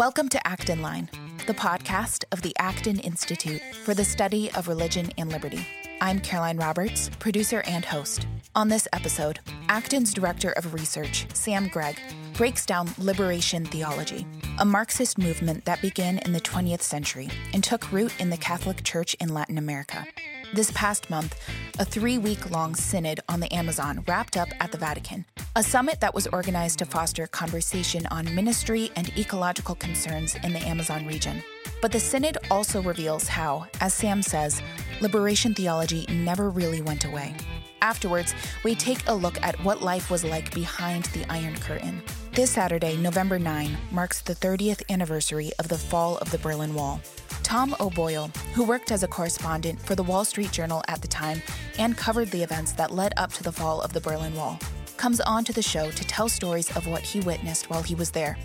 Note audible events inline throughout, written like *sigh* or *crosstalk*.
Welcome to Acton Line, the podcast of the Acton Institute for the Study of Religion and Liberty. I'm Caroline Roberts, producer and host. On this episode, Acton's Director of Research, Sam Gregg, breaks down liberation theology, a Marxist movement that began in the 20th century and took root in the Catholic Church in Latin America. This past month, a three week long synod on the Amazon wrapped up at the Vatican, a summit that was organized to foster conversation on ministry and ecological concerns in the Amazon region. But the synod also reveals how, as Sam says, liberation theology never really went away. Afterwards, we take a look at what life was like behind the Iron Curtain. This Saturday, November 9, marks the 30th anniversary of the fall of the Berlin Wall. Tom O'Boyle, who worked as a correspondent for the Wall Street Journal at the time and covered the events that led up to the fall of the Berlin Wall, comes on to the show to tell stories of what he witnessed while he was there.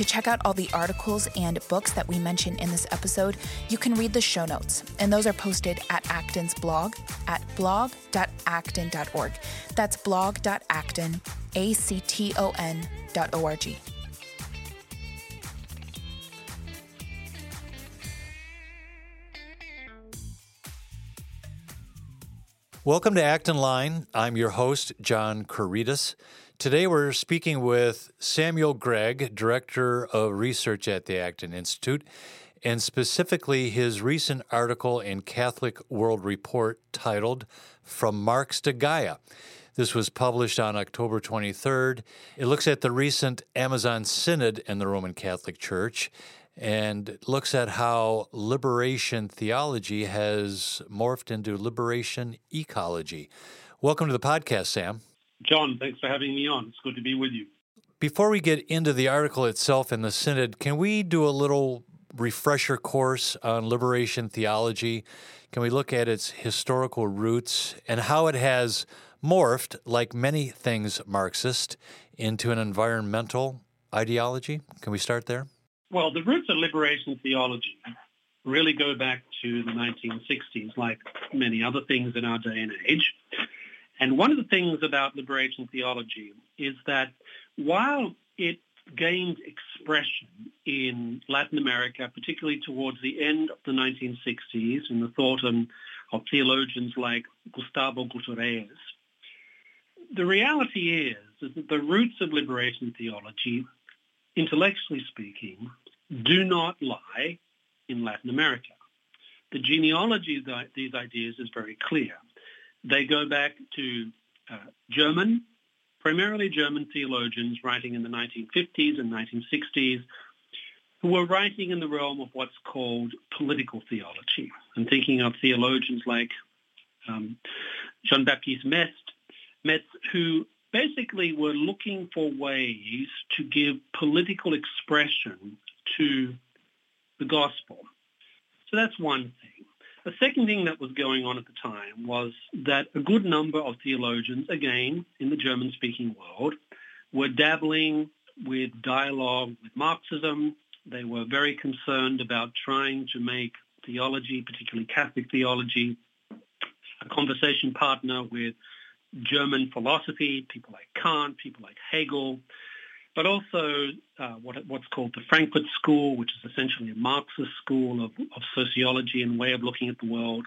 To check out all the articles and books that we mention in this episode, you can read the show notes, and those are posted at Acton's blog at blog.acton.org. That's blog.acton, A-C-T-O-N dot O-R-G. Welcome to Acton Line. I'm your host, John Couretas. Today we're speaking with Samuel Gregg, Director of Research at the Acton Institute, and specifically his recent article in Catholic World Report titled From Marx to Gaia. This was published on October 23rd. It looks at the recent Amazon Synod in the Roman Catholic Church and looks at how liberation theology has morphed into liberation ecology. Welcome to the podcast, Sam. John, thanks for having me on. It's good to be with you. Before we get into the article itself in the Synod, can we do a little refresher course on liberation theology? Can we look at its historical roots and how it has morphed, like many things Marxist, into an environmental ideology? Can we start there? Well, the roots of liberation theology really go back to the 1960s, like many other things in our day and age. And one of the things about liberation theology is that while it gained expression in Latin America, particularly towards the end of the 1960s in the thought of theologians like Gustavo Gutierrez, the reality is, is that the roots of liberation theology intellectually speaking, do not lie in Latin America. The genealogy of these ideas is very clear. They go back to uh, German, primarily German theologians writing in the 1950s and 1960s who were writing in the realm of what's called political theology. I'm thinking of theologians like um, Jean-Baptiste Metz, Metz, who basically were looking for ways to give political expression to the gospel. So that's one thing. The second thing that was going on at the time was that a good number of theologians, again, in the German-speaking world, were dabbling with dialogue with Marxism. They were very concerned about trying to make theology, particularly Catholic theology, a conversation partner with German philosophy, people like Kant, people like Hegel, but also uh, what, what's called the Frankfurt School, which is essentially a Marxist school of, of sociology and way of looking at the world.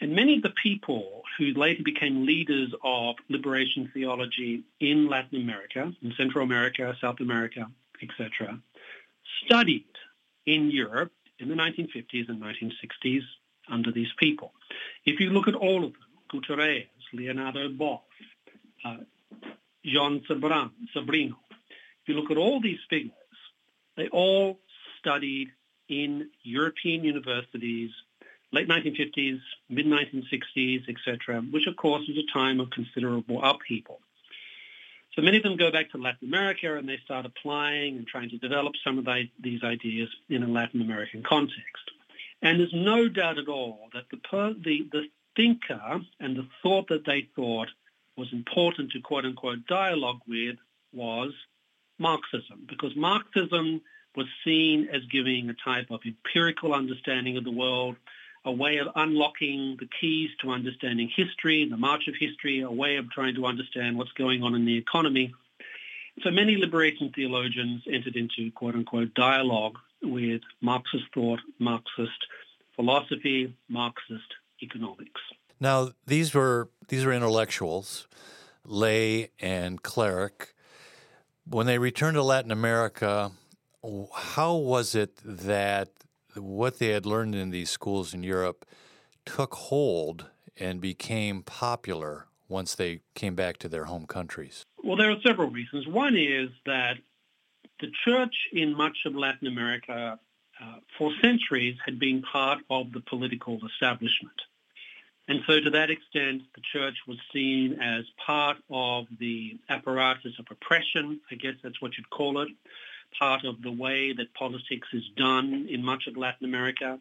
And many of the people who later became leaders of liberation theology in Latin America, in Central America, South America, etc., studied in Europe in the 1950s and 1960s under these people. If you look at all of them, Gutierrez, Leonardo Boff, uh, John Sabran, Sobrino. If you look at all these figures, they all studied in European universities, late 1950s, mid-1960s, etc., which of course was a time of considerable upheaval. So many of them go back to Latin America and they start applying and trying to develop some of the, these ideas in a Latin American context. And there's no doubt at all that the, the, the thinker and the thought that they thought was important to quote unquote dialogue with was Marxism, because Marxism was seen as giving a type of empirical understanding of the world, a way of unlocking the keys to understanding history, the march of history, a way of trying to understand what's going on in the economy. So many liberation theologians entered into quote-unquote dialogue with Marxist thought, Marxist philosophy, Marxist economics. Now, these were these were intellectuals, lay and cleric. When they returned to Latin America, how was it that what they had learned in these schools in Europe took hold and became popular once they came back to their home countries? Well, there are several reasons. One is that the church in much of Latin America uh, for centuries had been part of the political establishment. And so to that extent, the church was seen as part of the apparatus of oppression, I guess that's what you'd call it, part of the way that politics is done in much of Latin America.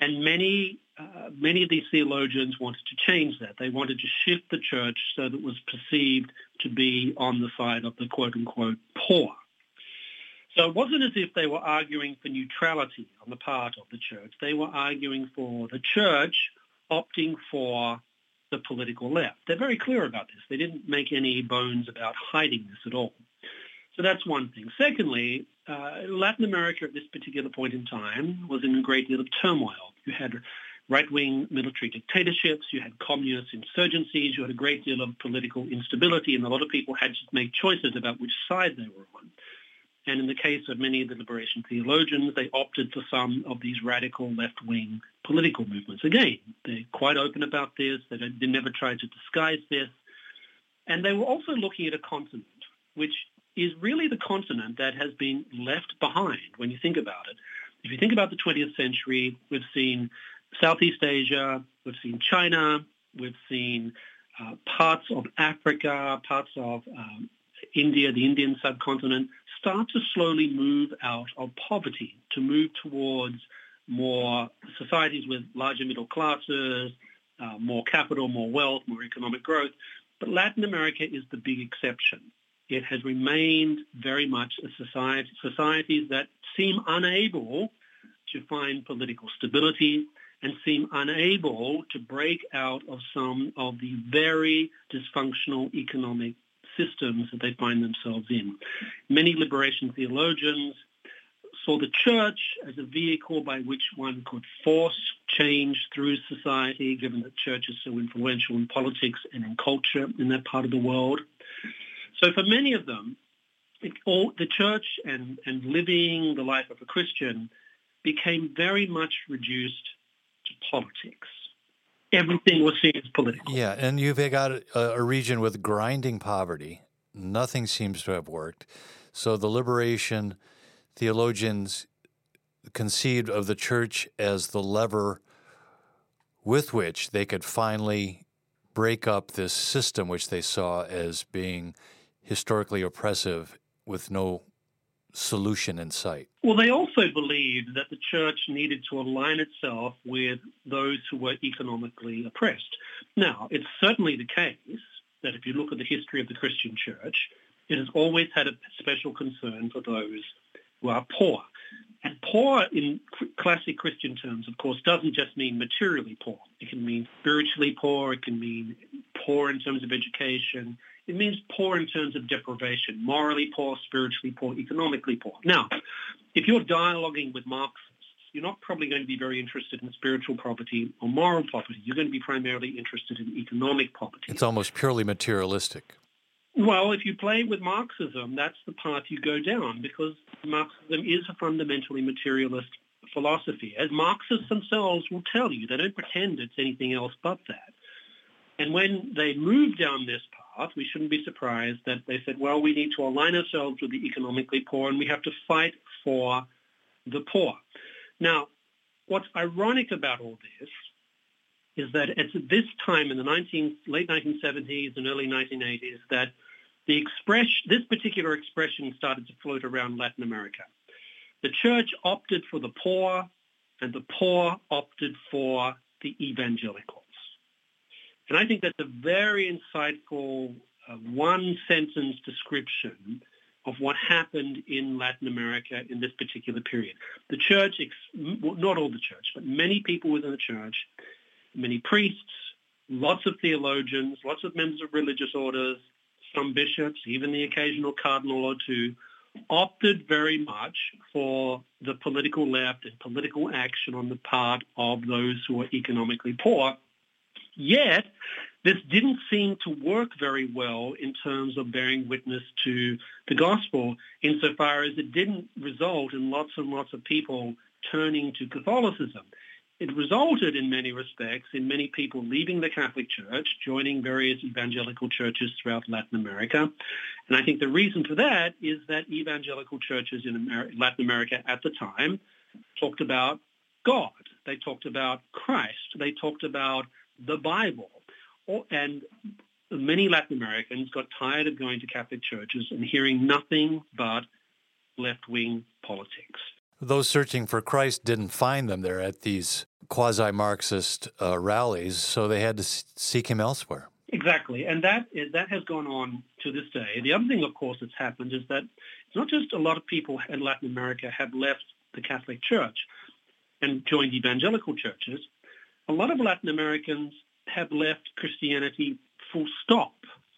And many, uh, many of these theologians wanted to change that. They wanted to shift the church so that it was perceived to be on the side of the quote-unquote poor. So it wasn't as if they were arguing for neutrality on the part of the church. They were arguing for the church opting for the political left. They're very clear about this. They didn't make any bones about hiding this at all. So that's one thing. Secondly, uh, Latin America at this particular point in time was in a great deal of turmoil. You had right-wing military dictatorships, you had communist insurgencies, you had a great deal of political instability, and a lot of people had to make choices about which side they were on. And in the case of many of the liberation theologians, they opted for some of these radical left-wing political movements. Again, they're quite open about this. They, they never tried to disguise this. And they were also looking at a continent which is really the continent that has been left behind when you think about it. If you think about the 20th century, we've seen Southeast Asia, we've seen China, we've seen uh, parts of Africa, parts of um, India, the Indian subcontinent, start to slowly move out of poverty, to move towards more societies with larger middle classes, uh, more capital, more wealth, more economic growth. But Latin America is the big exception. It has remained very much a society, societies that seem unable to find political stability and seem unable to break out of some of the very dysfunctional economic systems that they find themselves in. Many liberation theologians saw the church as a vehicle by which one could force change through society, given that church is so influential in politics and in culture in that part of the world. So for many of them, it, all, the church and, and living the life of a Christian became very much reduced to politics everything was seen as political. Yeah, and you've got a, a, region with grinding poverty. Nothing seems to have worked. So the liberation theologians conceived of the church as the lever with which they could finally break up this system which they saw as being historically oppressive with no solution in sight. Well, they also believed that the church needed to align itself with those who were economically oppressed. Now, it's certainly the case that if you look at the history of the Christian church, it has always had a special concern for those who are poor. And poor in classic Christian terms, of course, doesn't just mean materially poor. It can mean spiritually poor. It can mean poor in terms of education. It means poor in terms of deprivation, morally poor, spiritually poor, economically poor. Now, if you're dialoguing with Marxists, you're not probably going to be very interested in spiritual poverty or moral poverty. You're going to be primarily interested in economic poverty. It's almost purely materialistic. Well, if you play with Marxism, that's the path you go down because Marxism is a fundamentally materialist philosophy. As Marxists themselves will tell you, they don't pretend it's anything else but that. And when they move down this path, we shouldn't be surprised that they said, well, we need to align ourselves with the economically poor and we have to fight for the poor. Now, what's ironic about all this is that it's at this time in the 19, late 1970s and early 1980s that the this particular expression started to float around Latin America. The church opted for the poor and the poor opted for the evangelicals. And I think that's a very insightful uh, one-sentence description of what happened in Latin America in this particular period. The church, not all the church, but many people within the church, many priests, lots of theologians, lots of members of religious orders, some bishops, even the occasional cardinal or two, opted very much for the political left and political action on the part of those who are economically poor. Yet, this didn't seem to work very well in terms of bearing witness to the gospel, insofar as it didn't result in lots and lots of people turning to Catholicism it resulted in many respects in many people leaving the Catholic Church, joining various evangelical churches throughout Latin America. And I think the reason for that is that evangelical churches in Amer- Latin America at the time talked about God. They talked about Christ. They talked about the Bible. And many Latin Americans got tired of going to Catholic churches and hearing nothing but left-wing politics. Those searching for Christ didn't find them there at these quasi Marxist uh, rallies, so they had to seek him elsewhere. Exactly, and that is, that has gone on to this day. The other thing, of course, that's happened is that it's not just a lot of people in Latin America have left the Catholic Church and joined evangelical churches. A lot of Latin Americans have left Christianity full stop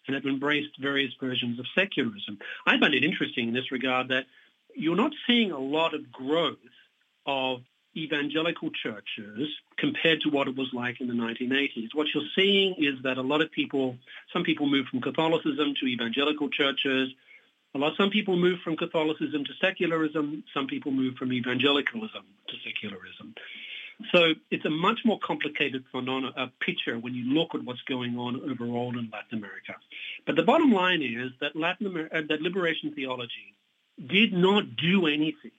and have embraced various versions of secularism. I find it interesting in this regard that you're not seeing a lot of growth of evangelical churches compared to what it was like in the 1980s. What you're seeing is that a lot of people, some people move from Catholicism to evangelical churches. A lot, some people move from Catholicism to secularism. Some people move from evangelicalism to secularism. So it's a much more complicated a uh, picture when you look at what's going on overall in Latin America. But the bottom line is that Latin America, uh, that liberation theology did not do anything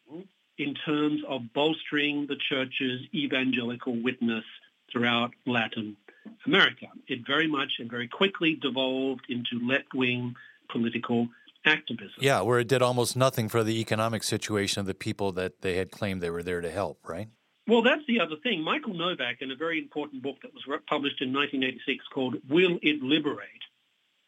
in terms of bolstering the church's evangelical witness throughout Latin America. It very much and very quickly devolved into left-wing political activism. Yeah, where it did almost nothing for the economic situation of the people that they had claimed they were there to help, right? Well, that's the other thing. Michael Novak, in a very important book that was published in 1986 called Will It Liberate,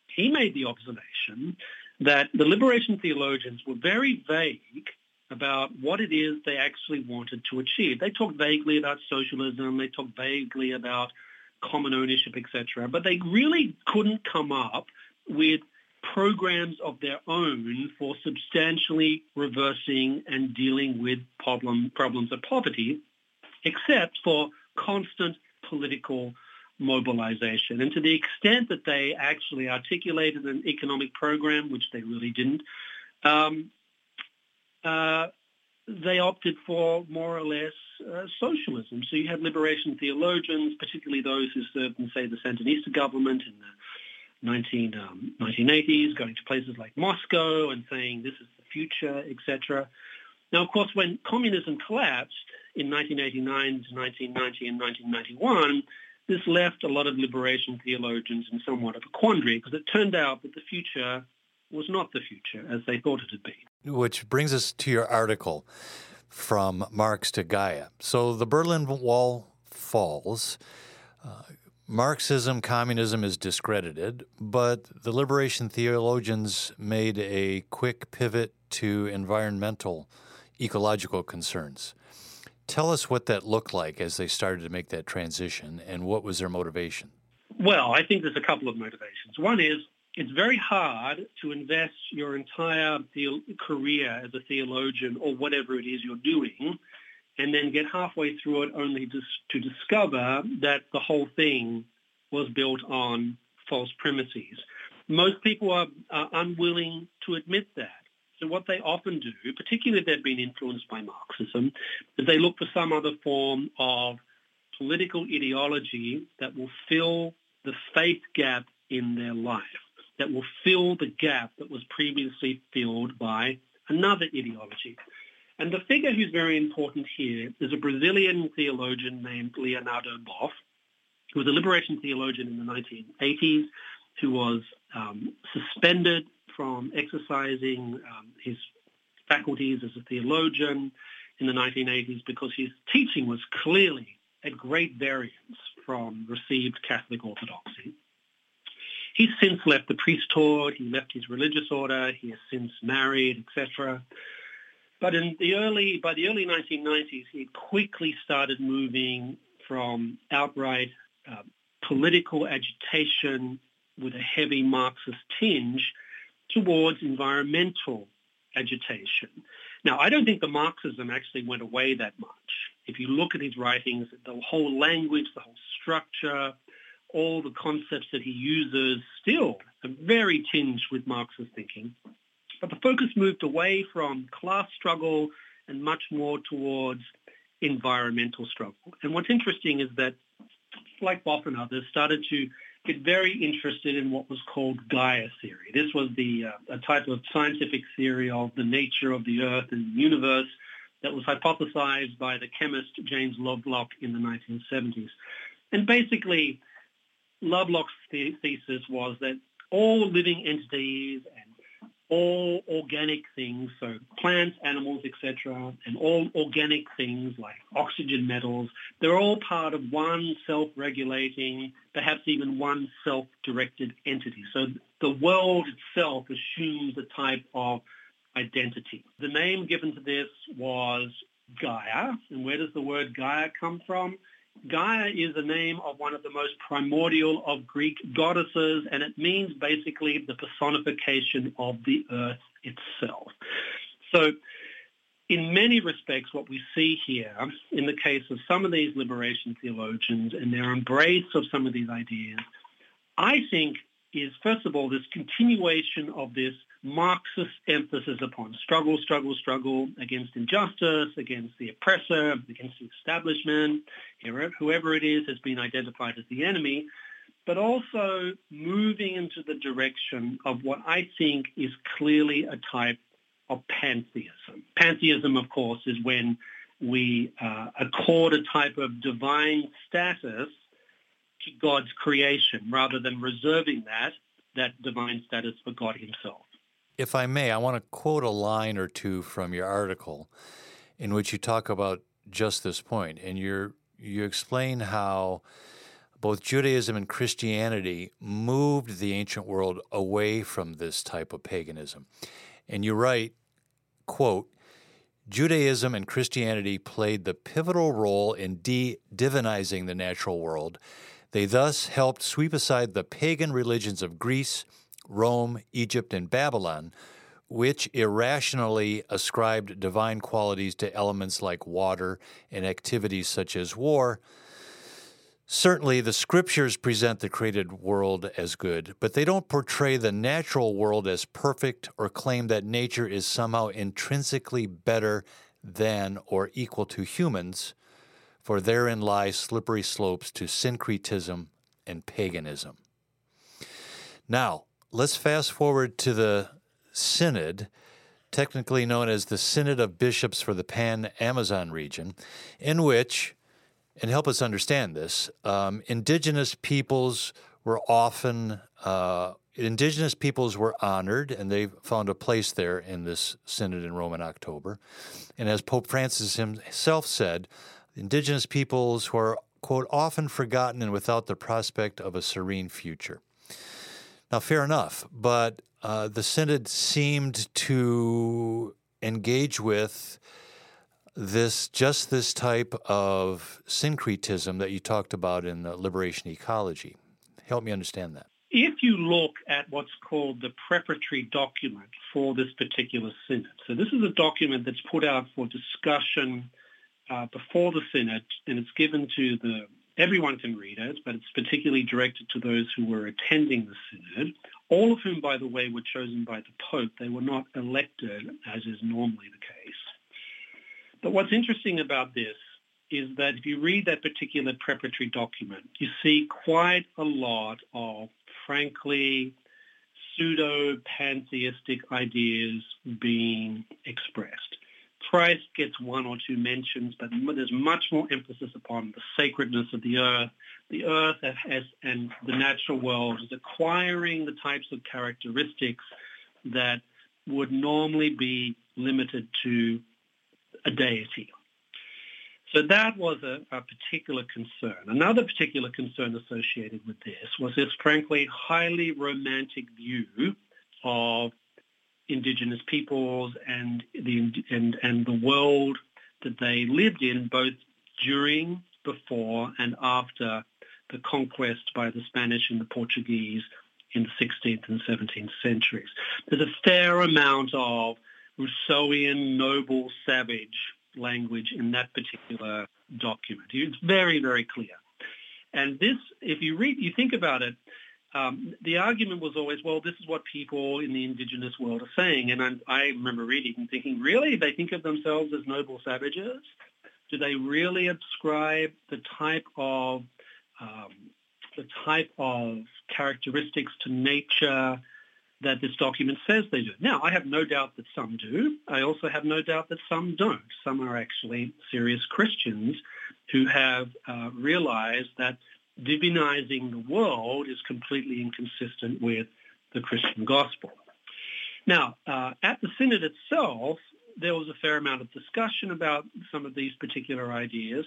he made the observation that the liberation theologians were very vague about what it is they actually wanted to achieve. They talked vaguely about socialism, they talked vaguely about common ownership, etc., but they really couldn't come up with programs of their own for substantially reversing and dealing with problem, problems of poverty, except for constant political mobilization. And to the extent that they actually articulated an economic program, which they really didn't, um, uh, they opted for more or less uh, socialism. So you had liberation theologians, particularly those who served in, say, the Sandinista government in the 19, um, 1980s, going to places like Moscow and saying this is the future, etc. Now, of course, when communism collapsed in 1989 to 1990 and 1991, this left a lot of liberation theologians in somewhat of a quandary because it turned out that the future was not the future as they thought it had been. Which brings us to your article from Marx to Gaia. So the Berlin Wall falls. Uh, Marxism, communism is discredited, but the liberation theologians made a quick pivot to environmental, ecological concerns. Tell us what that looked like as they started to make that transition and what was their motivation. Well, I think there's a couple of motivations. One is it's very hard to invest your entire the- career as a theologian or whatever it is you're doing and then get halfway through it only to, to discover that the whole thing was built on false premises. Most people are, are unwilling to admit that. So what they often do, particularly if they've been influenced by Marxism, is they look for some other form of political ideology that will fill the faith gap in their life, that will fill the gap that was previously filled by another ideology. And the figure who's very important here is a Brazilian theologian named Leonardo Boff, who was a liberation theologian in the 1980s, who was um, suspended from exercising um, his faculties as a theologian in the 1980s because his teaching was clearly at great variance from received Catholic orthodoxy. He's since left the priesthood, he left his religious order, he has since married, etc. But in the early, by the early 1990s, he quickly started moving from outright uh, political agitation with a heavy Marxist tinge towards environmental agitation. Now, I don't think the Marxism actually went away that much. If you look at his writings, the whole language, the whole structure, all the concepts that he uses still are very tinged with Marxist thinking. But the focus moved away from class struggle and much more towards environmental struggle. And what's interesting is that, like Boff and others, started to get very interested in what was called Gaia theory. This was the uh, a type of scientific theory of the nature of the Earth and the universe that was hypothesized by the chemist James Lovelock in the 1970s. And basically, Lovelock's thesis was that all living entities all organic things, so plants, animals, etc., and all organic things like oxygen metals, they're all part of one self-regulating, perhaps even one self-directed entity. So the world itself assumes a type of identity. The name given to this was Gaia. And where does the word Gaia come from? Gaia is the name of one of the most primordial of Greek goddesses, and it means basically the personification of the earth itself. So in many respects, what we see here in the case of some of these liberation theologians and their embrace of some of these ideas, I think is, first of all, this continuation of this Marxist emphasis upon struggle, struggle, struggle against injustice, against the oppressor, against the establishment, whoever it is has been identified as the enemy, but also moving into the direction of what I think is clearly a type of pantheism. Pantheism, of course, is when we uh, accord a type of divine status to God's creation rather than reserving that, that divine status for God himself. If I may, I want to quote a line or two from your article in which you talk about just this point, and you you explain how both Judaism and Christianity moved the ancient world away from this type of paganism. And you write, quote, Judaism and Christianity played the pivotal role in de divinizing the natural world. They thus helped sweep aside the pagan religions of Greece, Rome, Egypt, and Babylon, which irrationally ascribed divine qualities to elements like water and activities such as war. Certainly, the scriptures present the created world as good, but they don't portray the natural world as perfect or claim that nature is somehow intrinsically better than or equal to humans, for therein lie slippery slopes to syncretism and paganism. Now, let's fast forward to the synod, technically known as the Synod of Bishops for the Pan Amazon region, in which, and help us understand this, um, indigenous peoples were often. Uh, indigenous peoples were honored, and they found a place there in this synod in Rome in October. And as Pope Francis himself said, indigenous peoples who are, quote, often forgotten and without the prospect of a serene future. Now, fair enough, but uh, the Synod seemed to engage with this just this type of syncretism that you talked about in the liberation ecology. Help me understand that. If you look at what's called the preparatory document for this particular synod, so this is a document that's put out for discussion uh, before the synod, and it's given to the Everyone can read it, but it's particularly directed to those who were attending the synod, all of whom, by the way, were chosen by the Pope. They were not elected, as is normally the case. But what's interesting about this is that if you read that particular preparatory document, you see quite a lot of, frankly, pseudo-pantheistic ideas being expressed. Christ gets one or two mentions, but there's much more emphasis upon the sacredness of the earth. The earth as, and the natural world is acquiring the types of characteristics that would normally be limited to a deity. So that was a, a, particular concern. Another particular concern associated with this was this, frankly, highly romantic view of indigenous peoples and the and and the world that they lived in both during, before, and after the conquest by the Spanish and the Portuguese in the 16th and 17th centuries. There's a fair amount of Rousseauian noble savage language in that particular document. It's very, very clear. And this, if you read, you think about it, um, the argument was always, well, this is what people in the indigenous world are saying. And I, I remember reading and thinking, really? They think of themselves as noble savages? Do they really ascribe the type of um, the type of characteristics to nature that this document says they do. Now, I have no doubt that some do. I also have no doubt that some don't. Some are actually serious Christians who have uh, realized that divinizing the world is completely inconsistent with the Christian gospel. Now, uh, at the synod itself, there was a fair amount of discussion about some of these particular ideas.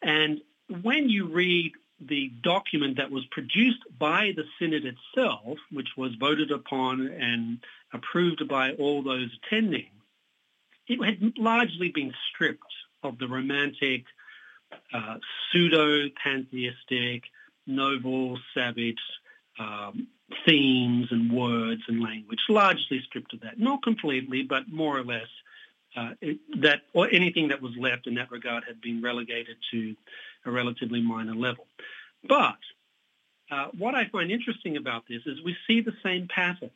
And when you read the document that was produced by the synod itself, which was voted upon and approved by all those attending, it had largely been stripped of the romantic, uh, pseudo-pantheistic, noble, savage um, themes and words and language, largely stripped of that. Not completely, but more or less. Uh, it, that or anything that was left in that regard had been relegated to a relatively minor level. But uh, what I find interesting about this is we see the same pattern.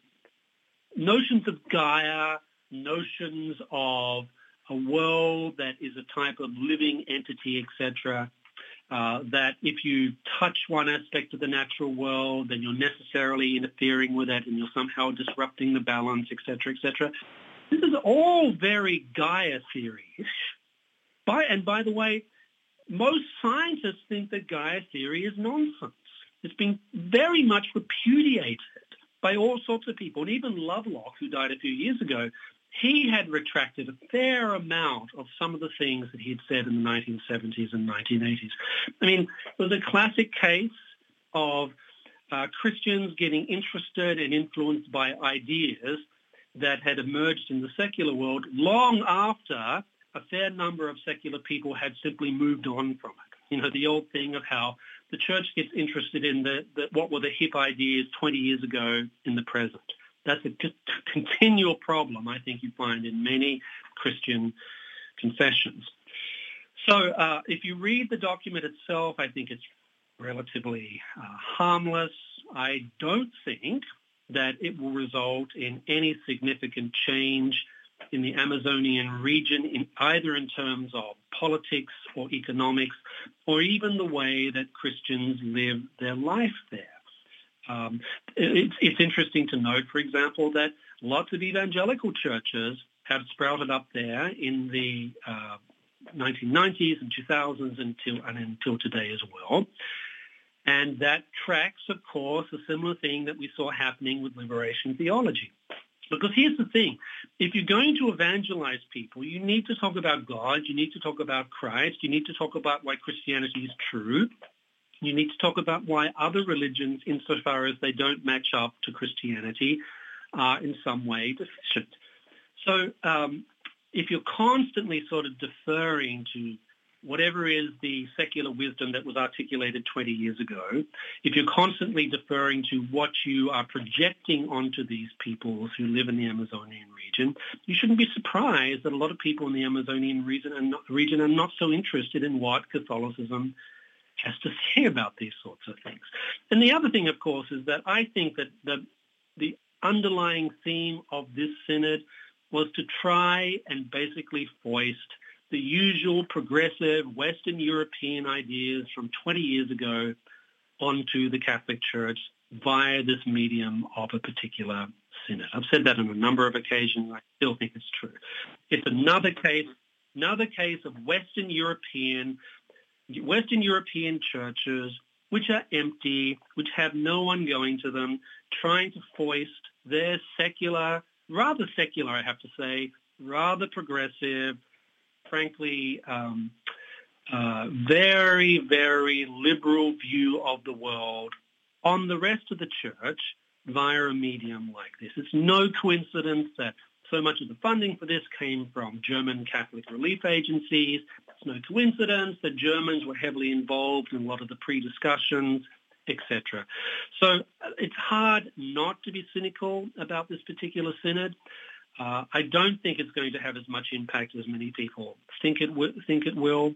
Notions of Gaia, notions of a world that is a type of living entity, etc., uh, that if you touch one aspect of the natural world, then you're necessarily interfering with it and you're somehow disrupting the balance, etc., etc. This is all very Gaia theory. By, and by the way, most scientists think that Gaia theory is nonsense. It's been very much repudiated by all sorts of people. And even Lovelock, who died a few years ago, he had retracted a fair amount of some of the things that he'd said in the 1970s and 1980s. I mean, it was a classic case of uh, Christians getting interested and influenced by ideas that had emerged in the secular world long after a fair number of secular people had simply moved on from it. You know, the old thing of how the church gets interested in the, the what were the hip ideas 20 years ago in the present. That's a *laughs* continual problem I think you find in many Christian confessions. So uh, if you read the document itself, I think it's relatively uh, harmless. I don't think that it will result in any significant change in the Amazonian region, in either in terms of politics or economics, or even the way that Christians live their life there. Um, it's, it's interesting to note, for example, that lots of evangelical churches have sprouted up there in the uh, 1990s and 2000s until, and until today as well. And that tracks, of course, a similar thing that we saw happening with liberation theology. Because here's the thing. If you're going to evangelize people, you need to talk about God. You need to talk about Christ. You need to talk about why Christianity is true. You need to talk about why other religions, insofar as they don't match up to Christianity, are in some way deficient. So um, if you're constantly sort of deferring to whatever is the secular wisdom that was articulated 20 years ago, if you're constantly deferring to what you are projecting onto these peoples who live in the Amazonian region, you shouldn't be surprised that a lot of people in the Amazonian region are not, region are not so interested in what Catholicism has to *laughs* say about these sorts of things. And the other thing, of course, is that I think that the, the underlying theme of this synod was to try and basically foist the usual progressive Western European ideas from 20 years ago onto the Catholic Church via this medium of a particular synod. I've said that on a number of occasions. I still think it's true. It's another case, another case of Western European, Western European churches which are empty, which have no one going to them, trying to foist their secular, rather secular, I have to say, rather progressive, frankly, um, uh, very, very liberal view of the world on the rest of the church via a medium like this. It's no coincidence that so much of the funding for this came from German Catholic relief agencies. It's no coincidence that Germans were heavily involved in a lot of the pre-discussions etc. So uh, it's hard not to be cynical about this particular synod. Uh, I don't think it's going to have as much impact as many people think it w- think it will,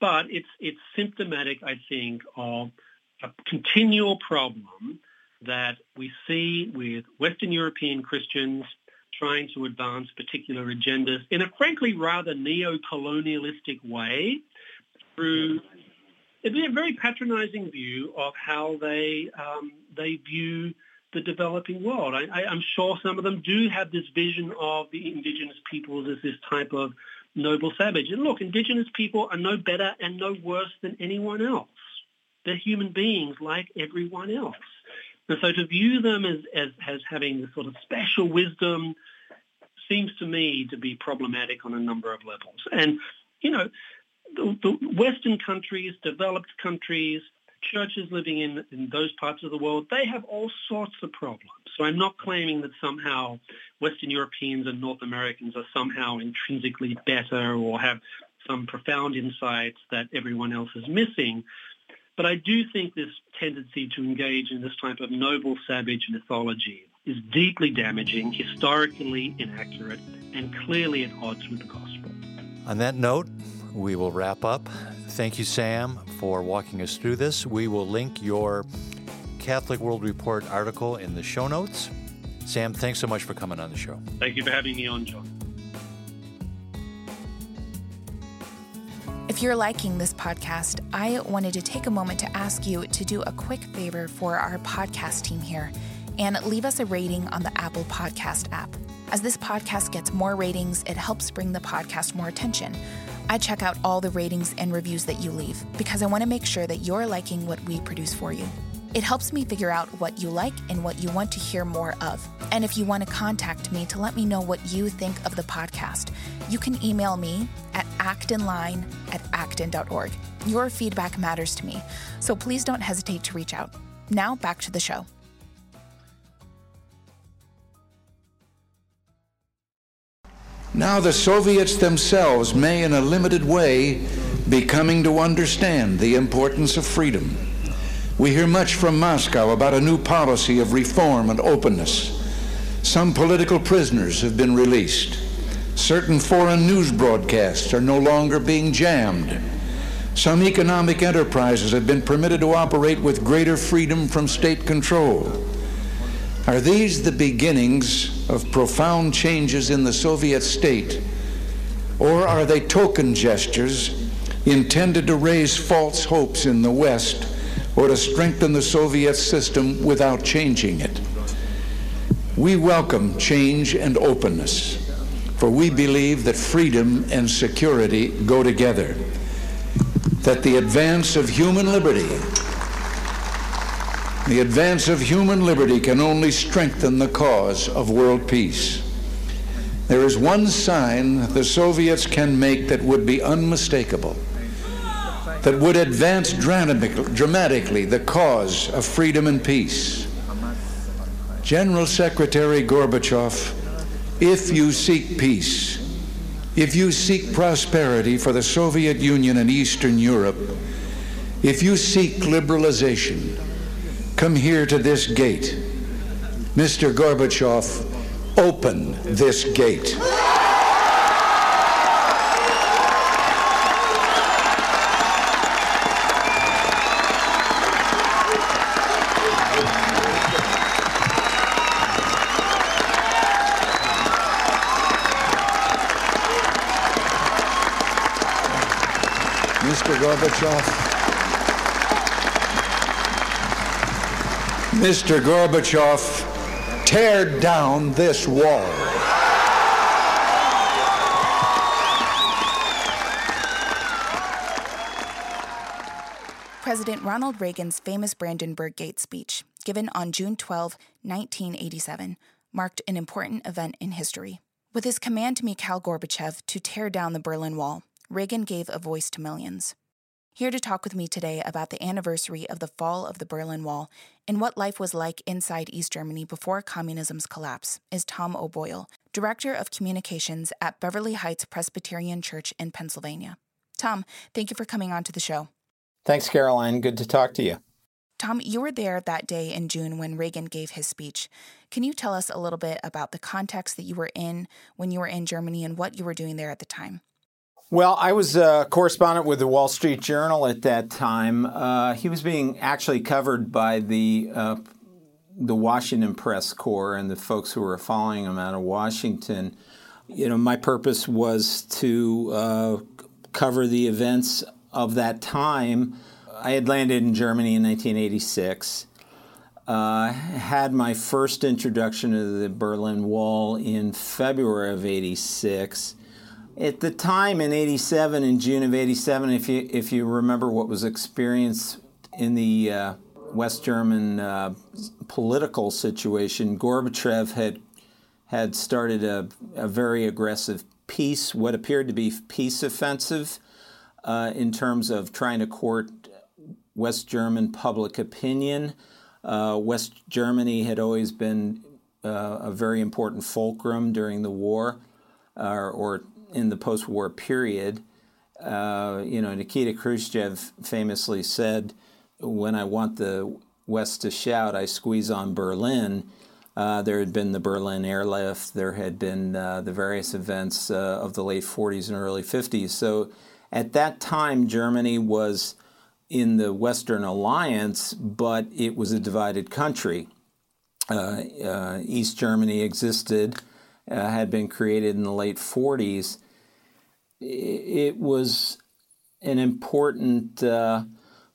but it's it's symptomatic, I think, of a continual problem that we see with Western European Christians trying to advance particular agendas in a frankly rather neo-colonialistic way through a very patronizing view of how they um, they view the developing world. I, am sure some of them do have this vision of the indigenous peoples as this type of noble savage. And look, indigenous people are no better and no worse than anyone else. They're human beings like everyone else. And so to view them as, as, as having this sort of special wisdom seems to me to be problematic on a number of levels. And, you know, the, the Western countries, developed countries, churches living in, in those parts of the world, they have all sorts of problems. So I'm not claiming that somehow Western Europeans and North Americans are somehow intrinsically better or have some profound insights that everyone else is missing. But I do think this tendency to engage in this type of noble savage mythology is deeply damaging, historically inaccurate, and clearly at odds with the gospel. On that note, we will wrap up. Thank you, Sam, for walking us through this. We will link your Catholic World Report article in the show notes. Sam, thanks so much for coming on the show. Thank you for having me on, John. If you're liking this podcast, I wanted to take a moment to ask you to do a quick favor for our podcast team here and leave us a rating on the Apple Podcast app. As this podcast gets more ratings, it helps bring the podcast more attention. I check out all the ratings and reviews that you leave because I want to make sure that you're liking what we produce for you. It helps me figure out what you like and what you want to hear more of. And if you want to contact me to let me know what you think of the podcast, you can email me at actonline at acton.org. Your feedback matters to me, so please don't hesitate to reach out. Now back to the show. Now the Soviets themselves may, in a limited way, be coming to understand the importance of freedom. We hear much from Moscow about a new policy of reform and openness. Some political prisoners have been released. Certain foreign news broadcasts are no longer being jammed. Some economic enterprises have been permitted to operate with greater freedom from state control. Are these the beginnings of profound changes in the Soviet state, or are they token gestures intended to raise false hopes in the West or to strengthen the Soviet system without changing it? We welcome change and openness, for we believe that freedom and security go together, that the advance of human liberty the advance of human liberty can only strengthen the cause of world peace. There is one sign the Soviets can make that would be unmistakable, that would advance dramatically the cause of freedom and peace. General Secretary Gorbachev, if you seek peace, if you seek prosperity for the Soviet Union and Eastern Europe, if you seek liberalization, Come here to this gate. Mr. Gorbachev, open this gate. Gorbachev, Mr. Gorbachev, tear down this wall. President Ronald Reagan's famous Brandenburg Gate speech, given on June 12, 1987, marked an important event in history. With his command to Mikhail Gorbachev to tear down the Berlin Wall, Reagan gave a voice to millions. Here to talk with me today about the anniversary of the fall of the Berlin Wall and what life was like inside East Germany before communism's collapse is Tom O'Boyle, Director of Communications at Beverly Heights Presbyterian Church in Pennsylvania. Tom, thank you for coming on to the show. Thanks, Caroline. Good to talk to you. Tom, you were there that day in June when Reagan gave his speech. Can you tell us a little bit about the context that you were in when you were in Germany and what you were doing there at the time? Well, I was a correspondent with the Wall Street Journal at that time. Uh, he was being actually covered by the uh, the Washington Press Corps and the folks who were following him out of Washington. You know, my purpose was to uh, cover the events of that time I had landed in Germany in 1986. Uh, had my first introduction to the Berlin Wall in February of 86. At the time in 87, in June of 87, if you, if you remember what was experienced in the uh, West German uh, political situation, Gorbachev had, had started a, a very aggressive peace, what appeared to be peace offensive uh, in terms of trying to court West German public opinion. Uh, West Germany had always been uh, a very important fulcrum during the war uh, or in the post war period. Uh, you know, Nikita Khrushchev famously said, When I want the West to shout, I squeeze on Berlin. Uh, there had been the Berlin airlift, there had been uh, the various events of the late 40s and early 50s. So at that time, Germany was in the Western Alliance, but it was a divided country. Uh, uh, East Germany existed, uh, had been created in the late 40s. It was an important uh,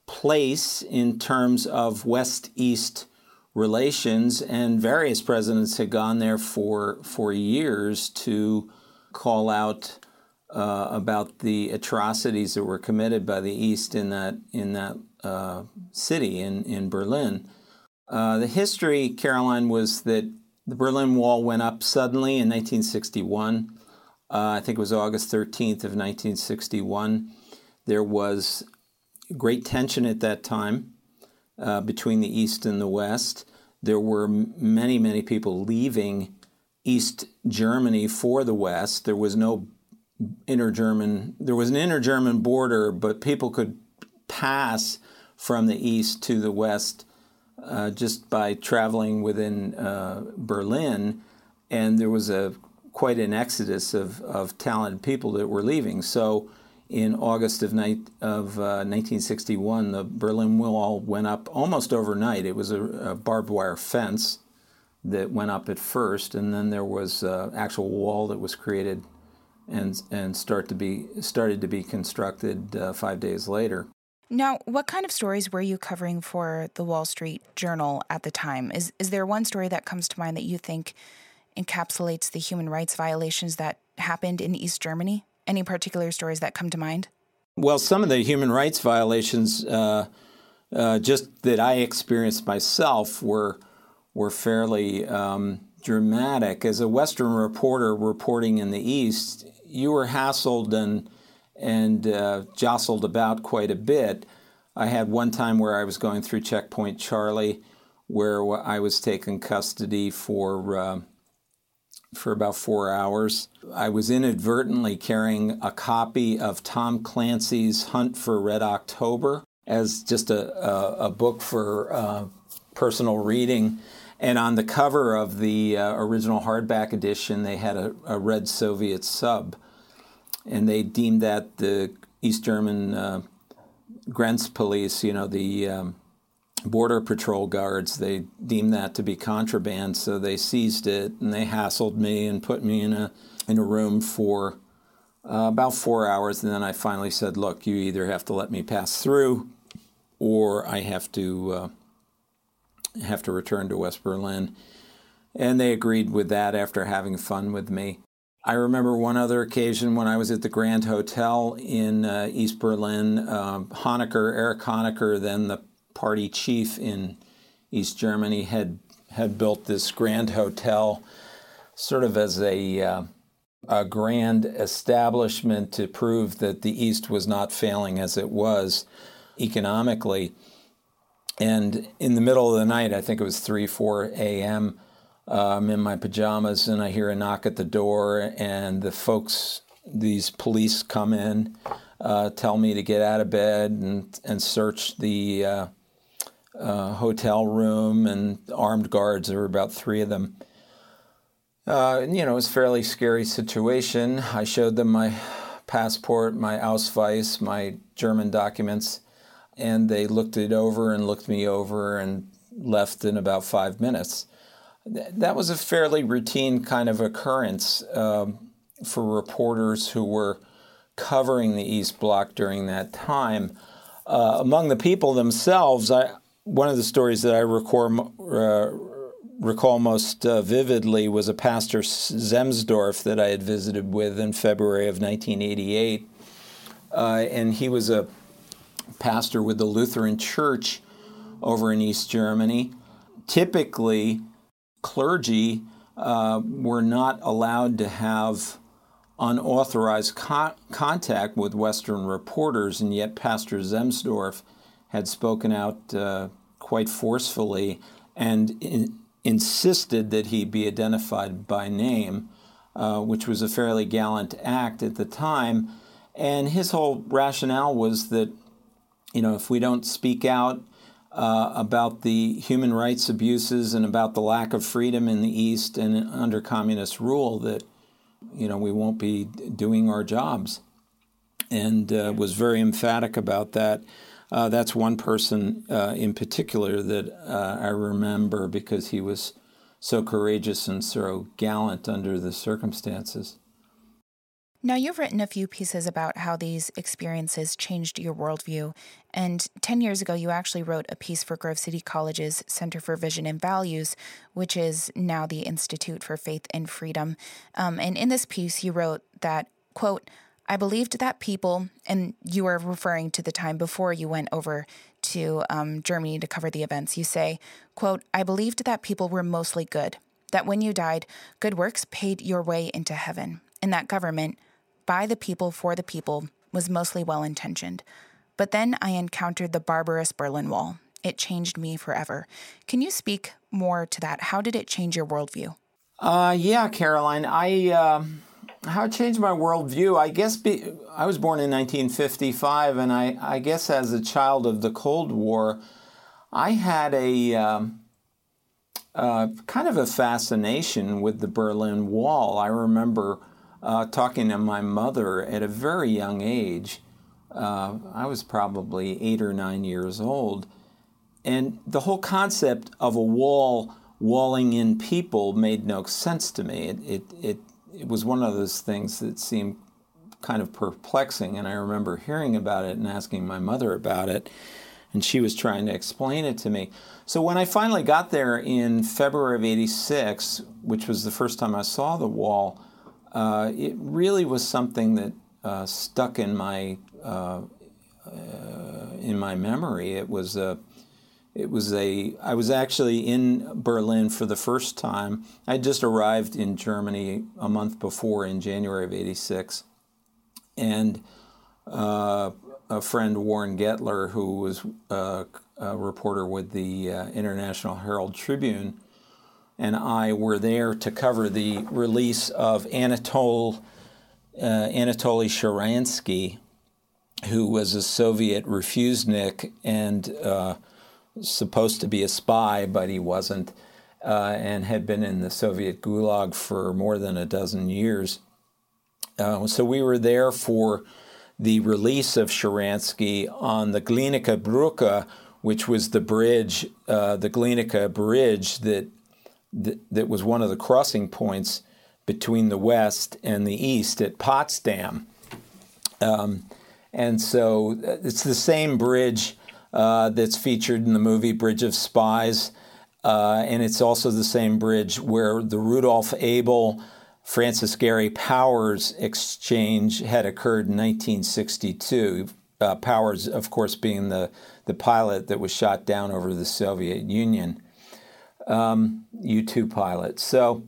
place in terms of West East relations, and various presidents had gone there for, for years to call out uh, about the atrocities that were committed by the East in that in that uh, city in in Berlin. Uh, the history, Caroline, was that the Berlin Wall went up suddenly in 1961. Uh, I think it was August 13th of 1961. There was great tension at that time uh, between the East and the West. There were many, many people leaving East Germany for the West. There was no inter-German. There was an inter-German border, but people could pass from the east to the west uh, just by traveling within uh, Berlin, and there was a quite an exodus of, of talented people that were leaving. So, in August of, night, of uh, 1961, the Berlin Wall went up almost overnight. It was a, a, barbed wire fence that went up at first, and then there was an uh, actual wall that was created and and start to be started to be constructed uh, five days later. Now, what kind of stories were you covering for the Wall Street Journal at the time? Is is there one story that comes to mind that you think encapsulates the human rights violations that happened in East Germany? Any particular stories that come to mind? Well, some of the human rights violations, uh, uh, just that I experienced myself, were were fairly um, dramatic. As a Western reporter reporting in the East, you were hassled and and uh, jostled about quite a bit. I had one time where I was going through Checkpoint Charlie, where I was taken custody for uh, for about four hours. I was inadvertently carrying a copy of Tom Clancy's Hunt for Red October as just a, a, a book for uh, personal reading. And on the cover of the uh, original hardback edition, they had a, a, red Soviet sub. And they deemed that the East German uh, Grenzpolizei, you know, the um, border patrol guards, they deemed that to be contraband. So they seized it and they hassled me and put me in a, in a room for uh, about four hours. And then I finally said, look, you either have to let me pass through or I have to uh, have to return to West Berlin. And they agreed with that after having fun with me. I remember one other occasion when I was at the Grand Hotel in uh, East Berlin. Uh, Honecker, Erich Honecker, then the party chief in East Germany, had had built this Grand Hotel, sort of as a uh, a grand establishment to prove that the East was not failing as it was economically. And in the middle of the night, I think it was 3, 4 a.m., I'm in my pajamas and I hear a knock at the door, and the folks, these police come in, uh, tell me to get out of bed and, and search the, uh, uh, hotel room and armed guards. There were about three of them. Uh, you know, it was a fairly scary situation. I showed them my passport, my Ausweis, my German documents, and they looked it over and looked me over and left in about five minutes. That was a fairly routine kind of occurrence um, for reporters who were covering the East Bloc during that time. Uh, among the people themselves, I, one of the stories that I recall, uh, recall most uh, vividly was a pastor Zemsdorf that I had visited with in February of 1988. Uh, and he was a pastor with the Lutheran Church over in East Germany. Typically, clergy uh, were not allowed to have unauthorized co- contact with Western reporters, and yet Pastor Zemsdorf had spoken out uh, quite forcefully and in, insisted that he be identified by name, uh, which was a fairly gallant act at the time. And his whole rationale was that, you know, if we don't speak out uh, about the human rights abuses and about the lack of freedom in the East and under communist rule, that you know, we won't be doing our jobs. And uh, was very emphatic about that. Uh, that's one person uh, in particular that uh, I remember because he was so courageous and so gallant under the circumstances. Now, you've written a few pieces about how these experiences changed your worldview. And 10 years ago, you actually wrote a piece for Grove City College's Center for Vision and Values, which is now the Institute for Faith and Freedom. Um, and in this piece, you wrote that, quote, I believed that people, and you are referring to the time before you went over to um, Germany to cover the events. You say, quote, I believed that people were mostly good, that when you died, good works paid your way into heaven, and that government, by the people for the people was mostly well intentioned. But then I encountered the barbarous Berlin Wall. It changed me forever. Can you speak more to that? How did it change your worldview? Uh, yeah, Caroline. I uh, how it changed my worldview. I guess be, I was born in 1955, and I, I guess as a child of the Cold War, I had a um, uh, kind of a fascination with the Berlin Wall. I remember uh, talking to my mother at a very young age. Uh, I was probably eight or nine years old. And the whole concept of a wall walling in people made no sense to me. It, it, it, it was one of those things that seemed kind of perplexing. And I remember hearing about it and asking my mother about it. And she was trying to explain it to me. So when I finally got there in February of 86, which was the first time I saw the wall, uh, it really was something that uh, stuck in my uh, uh, in my memory. It was a it was a I was actually in Berlin for the first time. I had just arrived in Germany a month before in January of '86, and uh, a friend Warren Getler, who was a reporter with the International Herald Tribune and I were there to cover the release of Anatol, uh, Anatoly Sharansky, who was a Soviet refusenik and uh, supposed to be a spy, but he wasn't, uh, and had been in the Soviet Gulag for more than a dozen years. Uh, so we were there for the release of Sharansky on the Glienicke Brücke, which was the bridge, uh, the Glienicke Bridge that th- that was one of the crossing points between the West and the East at Potsdam. Um, and so uh, it's the same bridge uh, that's featured in the movie Bridge of Spies. Uh, and it's also the same bridge where the Rudolph Abel Francis Gary Powers exchange had occurred in 1962. Uh, Powers, of course, being the, the pilot that was shot down over the Soviet Union um, U 2 pilot. So,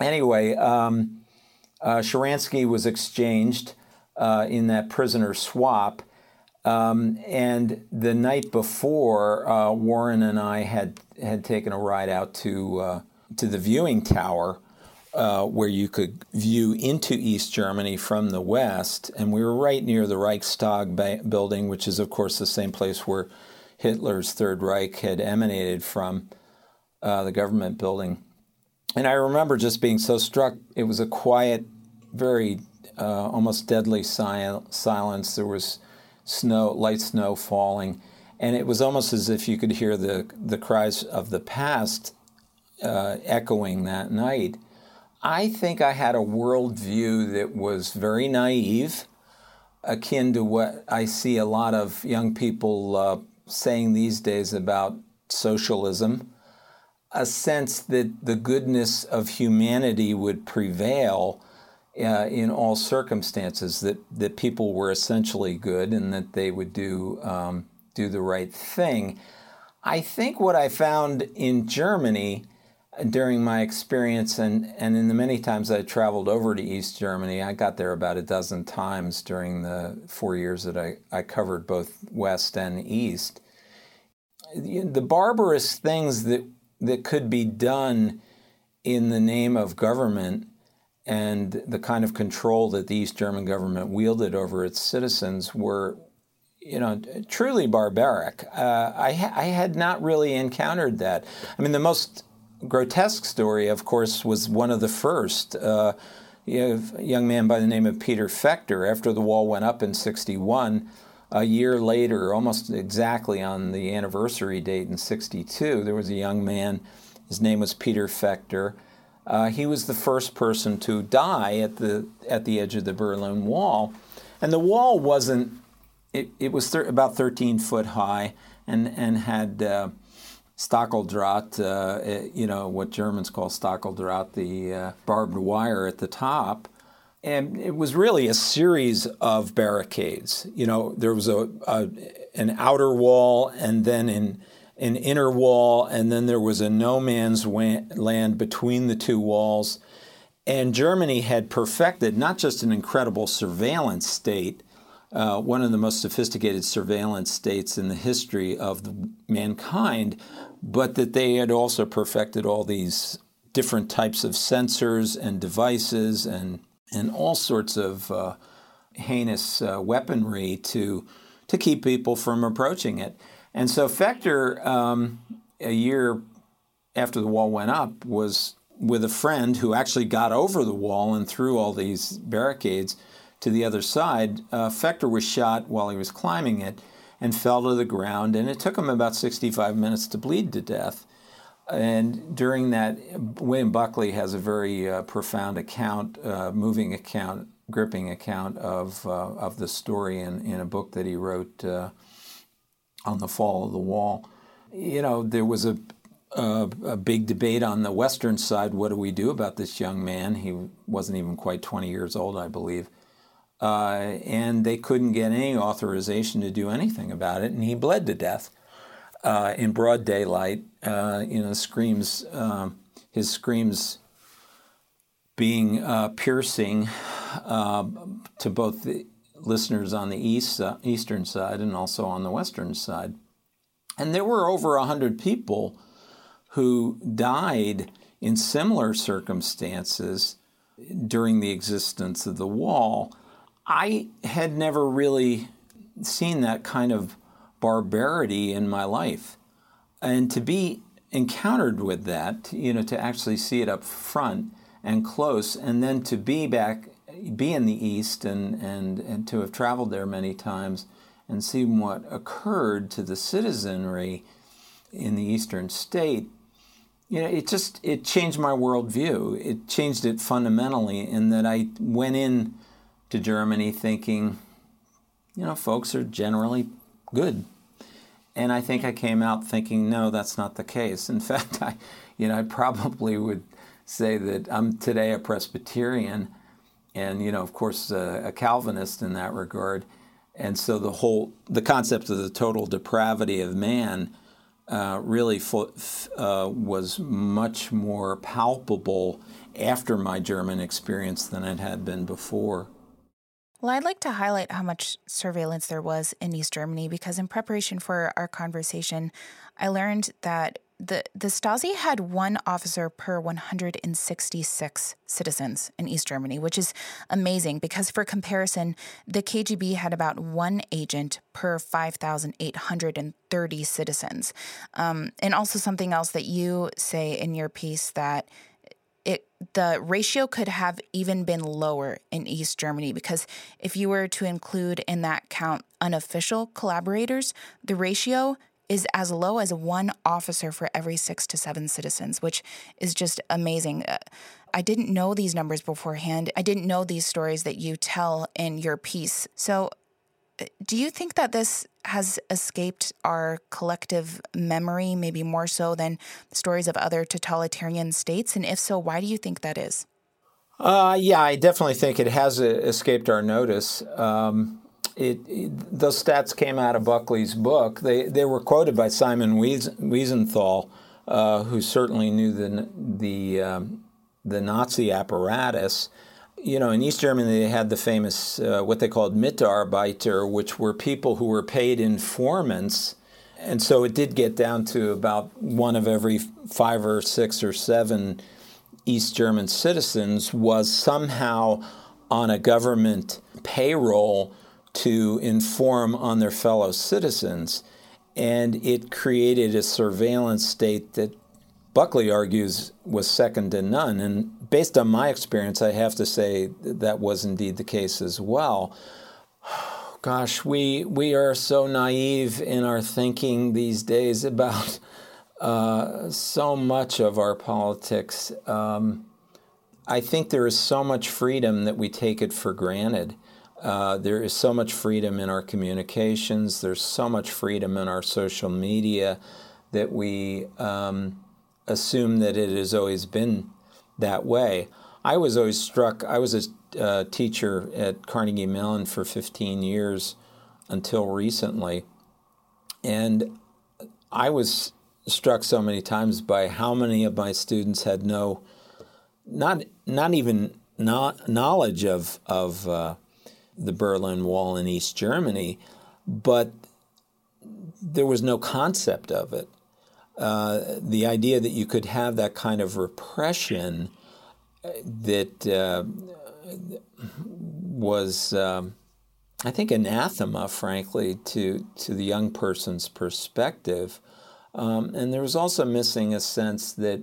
anyway, um, uh, Sharansky was exchanged uh, in that prisoner swap. Um, and the night before, uh, Warren and I had had taken a ride out to uh, to the viewing tower, uh, where you could view into East Germany from the west, and we were right near the Reichstag ba- building, which is of course the same place where Hitler's Third Reich had emanated from uh, the government building. And I remember just being so struck. It was a quiet, very uh, almost deadly sil- silence. There was snow, light snow falling, and it was almost as if you could hear the the cries of the past uh, echoing that night. I think I had a worldview that was very naive, akin to what I see a lot of young people uh, saying these days about socialism. A sense that the goodness of humanity would prevail uh, in all circumstances, that, that people were essentially good and that they would do, um, do the right thing. I think what I found in Germany during my experience and, and in the many times I traveled over to East Germany, I got there about a dozen times during the four years that I, I covered both West and East. The barbarous things that, that could be done in the name of government and the kind of control that the East German government wielded over its citizens were, you know, truly barbaric. Uh, I, ha- I had not really encountered that. I mean, the most grotesque story, of course, was one of the first. Uh, you a young man by the name of Peter Fechter, after the wall went up in 61, a year later, almost exactly on the anniversary date in 62, there was a young man, his name was Peter Fechter. Uh, he was the first person to die at the, at the edge of the Berlin Wall. And the wall wasn't, it, it was thir- about 13 foot high and, and had uh, Stacheldraht, uh, eh, you know, what Germans call Stacheldraht, the uh, barbed wire at the top. And it was really a series of barricades. You know, there was a, a an outer wall and then an, inner wall, and then there was a no man's land between the two walls. And Germany had perfected not just an incredible surveillance state, uh, one of the most sophisticated surveillance states in the history of the, mankind, but that they had also perfected all these different types of sensors and devices and and all sorts of uh, heinous uh, weaponry to to keep people from approaching it. And so Fechter, um, a year after the wall went up, was with a friend who actually got over the wall and through all these barricades to the other side. Uh, was shot while he was climbing it and fell to the ground, and it took him about 65 minutes to bleed to death. And during that, William Buckley has a very uh, profound account, uh, moving account, gripping account of, uh, of the story in, in a book that he wrote uh, on the fall of the wall. You know, there was a, a, a big debate on the Western side what do we do about this young man? He wasn't even quite 20 years old, I believe. Uh, and they couldn't get any authorization to do anything about it, and he bled to death uh, in broad daylight. Uh, you know, screams, um, his screams being uh, piercing um, to both the listeners on the east uh, eastern side and also on the western side. And there were over a hundred people who died in similar circumstances during the existence of the wall. I had never really seen that kind of barbarity in my life. And to be encountered with that, you know, to actually see it up front and close, and then to be back, be in the East and, and, and to have traveled there many times and seen what occurred to the citizenry in the Eastern state, you know, it just, it changed my worldview. It changed it fundamentally in that I went in to Germany thinking, you know, folks are generally good. And I think I came out thinking, no, that's not the case. In *laughs* fact, I, you know, I probably would say that I'm today a Presbyterian, and you know, of course, a Calvinist in that regard. And so the whole the concept of the total depravity of man uh, really fo- uh, was much more palpable after my German experience than it had been before. Well, I'd like to highlight how much surveillance there was in East Germany because, in preparation for our conversation, I learned that the, the Stasi had one officer per 166 citizens in East Germany, which is amazing because, for comparison, the KGB had about one agent per 5,830 citizens. Um, and also, something else that you say in your piece that it the ratio could have even been lower in East Germany because if you were to include in that count unofficial collaborators, the ratio is as low as one officer for every six to seven citizens, which is just amazing. Uh, I didn't know these numbers beforehand. I didn't know these stories that you tell in your piece. So, uh, do you think that this has escaped our collective memory, maybe more so than stories of other totalitarian states? And if so, why do you think that is? Uh, yeah, I definitely think it has uh, escaped our notice. Um, it, it, those stats came out of Buckley's book. They, they were quoted by Simon Wiesenthal, uh, who certainly knew the, the, um, the Nazi apparatus you know, in East Germany, they had the famous, uh, what they called Mitarbeiter, which were people who were paid informants. And so it did get down to about one of every five or six or seven East German citizens was somehow on a government payroll to inform on their fellow citizens. And it created a surveillance state that Buckley argues was second to none. And based on my experience, I have to say that was indeed the case as well. *sighs* Gosh, we, we are so naive in our thinking these days about uh, so much of our politics. Um, I think there is so much freedom that we take it for granted. Uh, there is so much freedom in our communications. There's so much freedom in our social media that we um, assume that it has always been that way. I was always struck, I was a uh, teacher at Carnegie Mellon for 15 years until recently. And I was struck so many times by how many of my students had no, not, not even not knowledge of, of uh, the Berlin Wall in East Germany, but there was no concept of it. Uh, the idea that you could have that kind of repression uh, that uh, was, um, I think, anathema, frankly, to, to the young person's perspective. Um, and there was also missing a sense that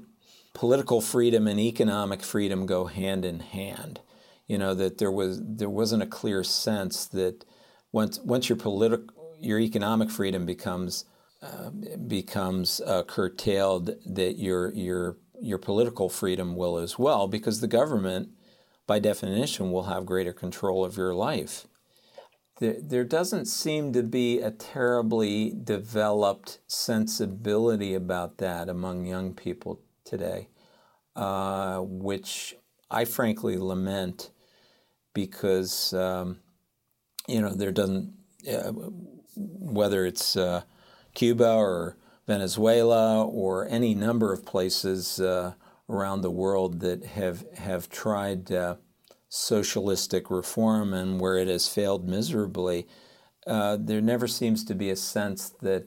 political freedom and economic freedom go hand in hand. You know that there was there wasn't a clear sense that once once your political your economic freedom becomes becomes uh, curtailed, that your your your political freedom will as well, because the government, by definition, will have greater control of your life. There, there doesn't seem to be a terribly developed sensibility about that among young people today, uh, which I frankly lament because um, you know there doesn't uh, whether it's uh, Cuba or Venezuela or any number of places uh, around the world that have have tried uh, socialistic reform and where it has failed miserably, uh, there never seems to be a sense that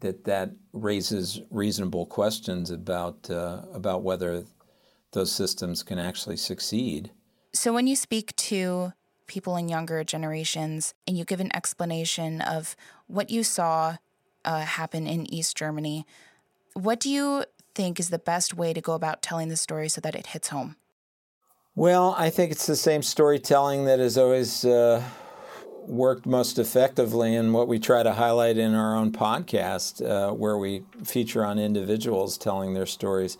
that that raises reasonable questions about uh, about whether those systems can actually succeed. So when you speak to people in younger generations and you give an explanation of what you saw uh, happen in East Germany. What do you think is the best way to go about telling the story so that it hits home? Well, I think it's the same storytelling that has always uh, worked most effectively, and what we try to highlight in our own podcast, uh, where we feature on individuals telling their stories.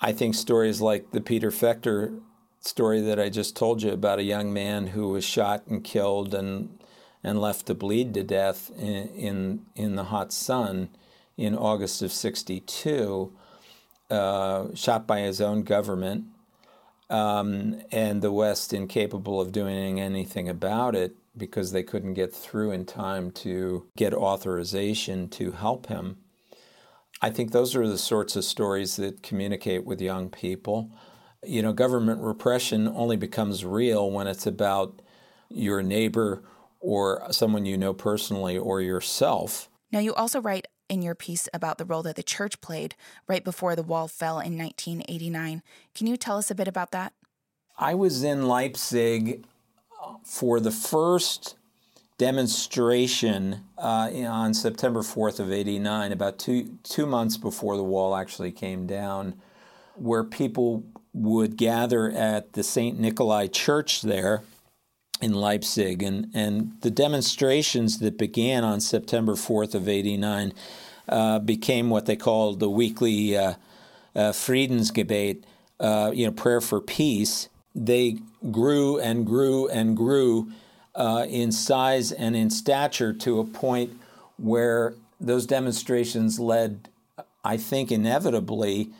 I think stories like the Peter Fechter story that I just told you about a young man who was shot and killed and and left to bleed to death in, in, in the hot sun in August of 62, uh, shot by his own government, um, and the West incapable of doing anything about it because they couldn't get through in time to get authorization to help him. I think those are the sorts of stories that communicate with young people. You know, government repression only becomes real when it's about your neighbor or someone you know personally or yourself. Now, you also write in your piece about the role that the church played right before the wall fell in 1989. Can you tell us a bit about that? I was in Leipzig for the first demonstration uh, on September 4th of 89, about two, two months before the wall actually came down, where people would gather at the St. Nikolai Church there in Leipzig. And, and the demonstrations that began on September 4th of 89 uh, became what they called the weekly uh, uh, Friedensgebet, uh, you know, prayer for peace. They grew and grew and grew uh, in size and in stature to a point where those demonstrations led, I think, inevitably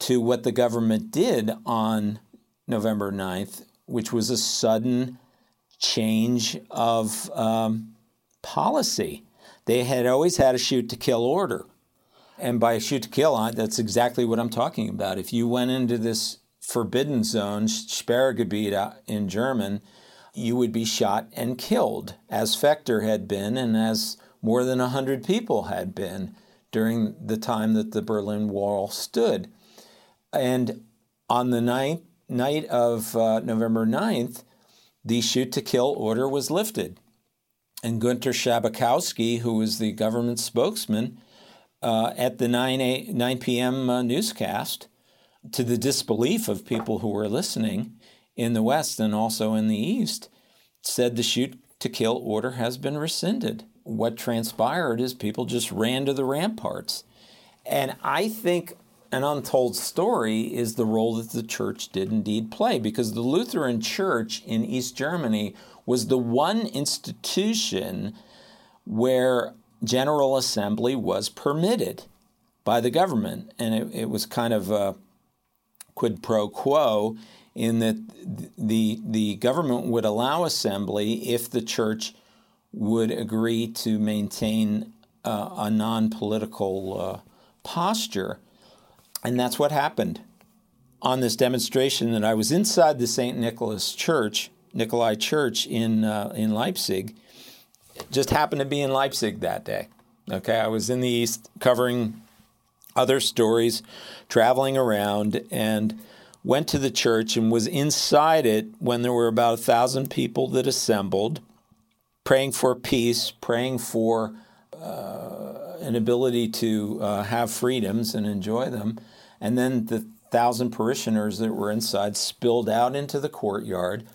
to what the government did on November 9th, which was a sudden change of um, policy. They had always had a shoot to kill order. And by shoot to kill, that's exactly what I'm talking about. If you went into this forbidden zone, Sperrgebiet in German, you would be shot and killed, as Fechter had been and as more than 100 people had been during the time that the Berlin Wall stood. And on the night, night of uh, November 9th, the shoot to kill order was lifted. And Gunter Shabakowski, who was the government spokesman, uh, at the 9, a, 9 p.m. Uh, newscast, to the disbelief of people who were listening in the West and also in the East, said the shoot to kill order has been rescinded. What transpired is people just ran to the ramparts. And I think an untold story is the role that the church did indeed play because the Lutheran Church in East Germany was the one institution where General Assembly was permitted by the government. And it, it was kind of a quid pro quo in that the, the government would allow assembly if the church would agree to maintain uh, a non political uh, posture. And that's what happened on this demonstration that I was inside the St. Nicholas Church, Nikolai Church in, uh, in Leipzig. Just happened to be in Leipzig that day. Okay, I was in the East covering other stories, traveling around, and went to the church and was inside it when there were about a thousand people that assembled, praying for peace, praying for uh, an ability to uh, have freedoms and enjoy them. And then the thousand parishioners that were inside spilled out into the courtyard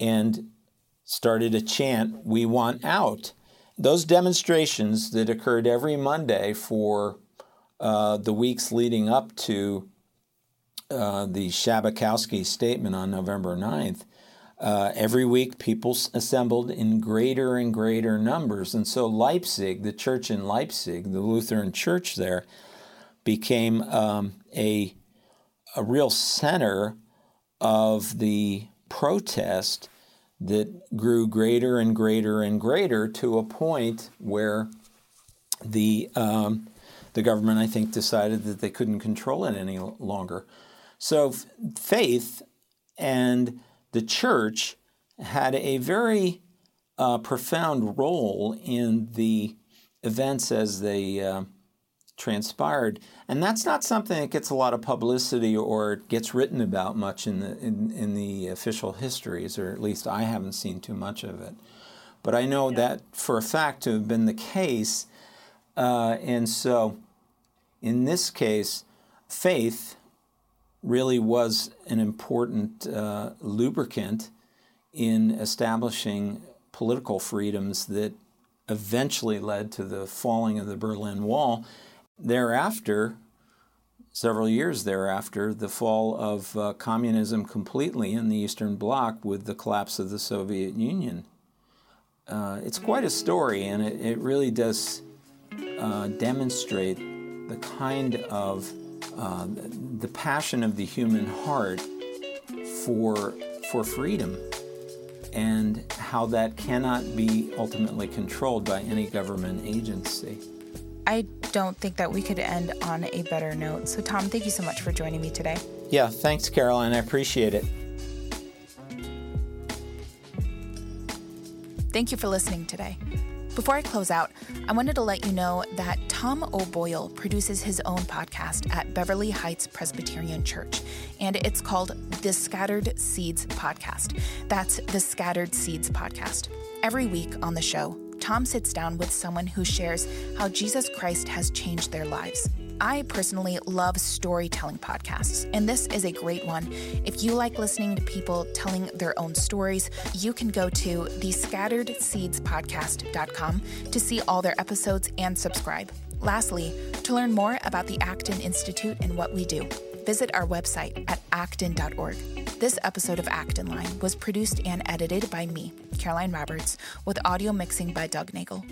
and started a chant, We want out. Those demonstrations that occurred every Monday for uh, the weeks leading up to uh, the Schabakowsky statement on November 9th, uh, every week people assembled in greater and greater numbers. And so Leipzig, the church in Leipzig, the Lutheran church there, became um, a, a real center of the protest that grew greater and greater and greater to a point where the um, the government, I think, decided that they couldn't control it any longer. So faith and the church had a very uh, profound role in the events as they uh, transpired. And that's not something that gets a lot of publicity or gets written about much in the, in, in the official histories, or at least I haven't seen too much of it. But I know yeah. that for a fact to have been the case. Uh, and so in this case, faith really was an important uh, lubricant in establishing political freedoms that eventually led to the falling of the Berlin Wall Thereafter, several years thereafter, the fall of uh, communism completely in the Eastern Bloc with the collapse of the Soviet Union. Uh, it's quite a story, and it, it really does uh, demonstrate the kind of uh, the passion of the human heart for for freedom, and how that cannot be ultimately controlled by any government agency. I don't think that we could end on a better note. So, Tom, thank you so much for joining me today. Yeah, thanks, Caroline. I appreciate it. Thank you for listening today. Before I close out, I wanted to let you know that Tom O'Boyle produces his own podcast at Beverly Heights Presbyterian Church, and it's called The Scattered Seeds Podcast. That's The Scattered Seeds Podcast. Every week on the show, Tom sits down with someone who shares how Jesus Christ has changed their lives. I personally love storytelling podcasts, and this is a great one. If you like listening to people telling their own stories, you can go to thescatteredseedspodcast.com to see all their episodes and subscribe. Lastly, to learn more about the Acton Institute and what we do, visit our website at acton.org. This episode of Acton Line was produced and edited by me, Caroline Roberts, with audio mixing by Doug Nagel.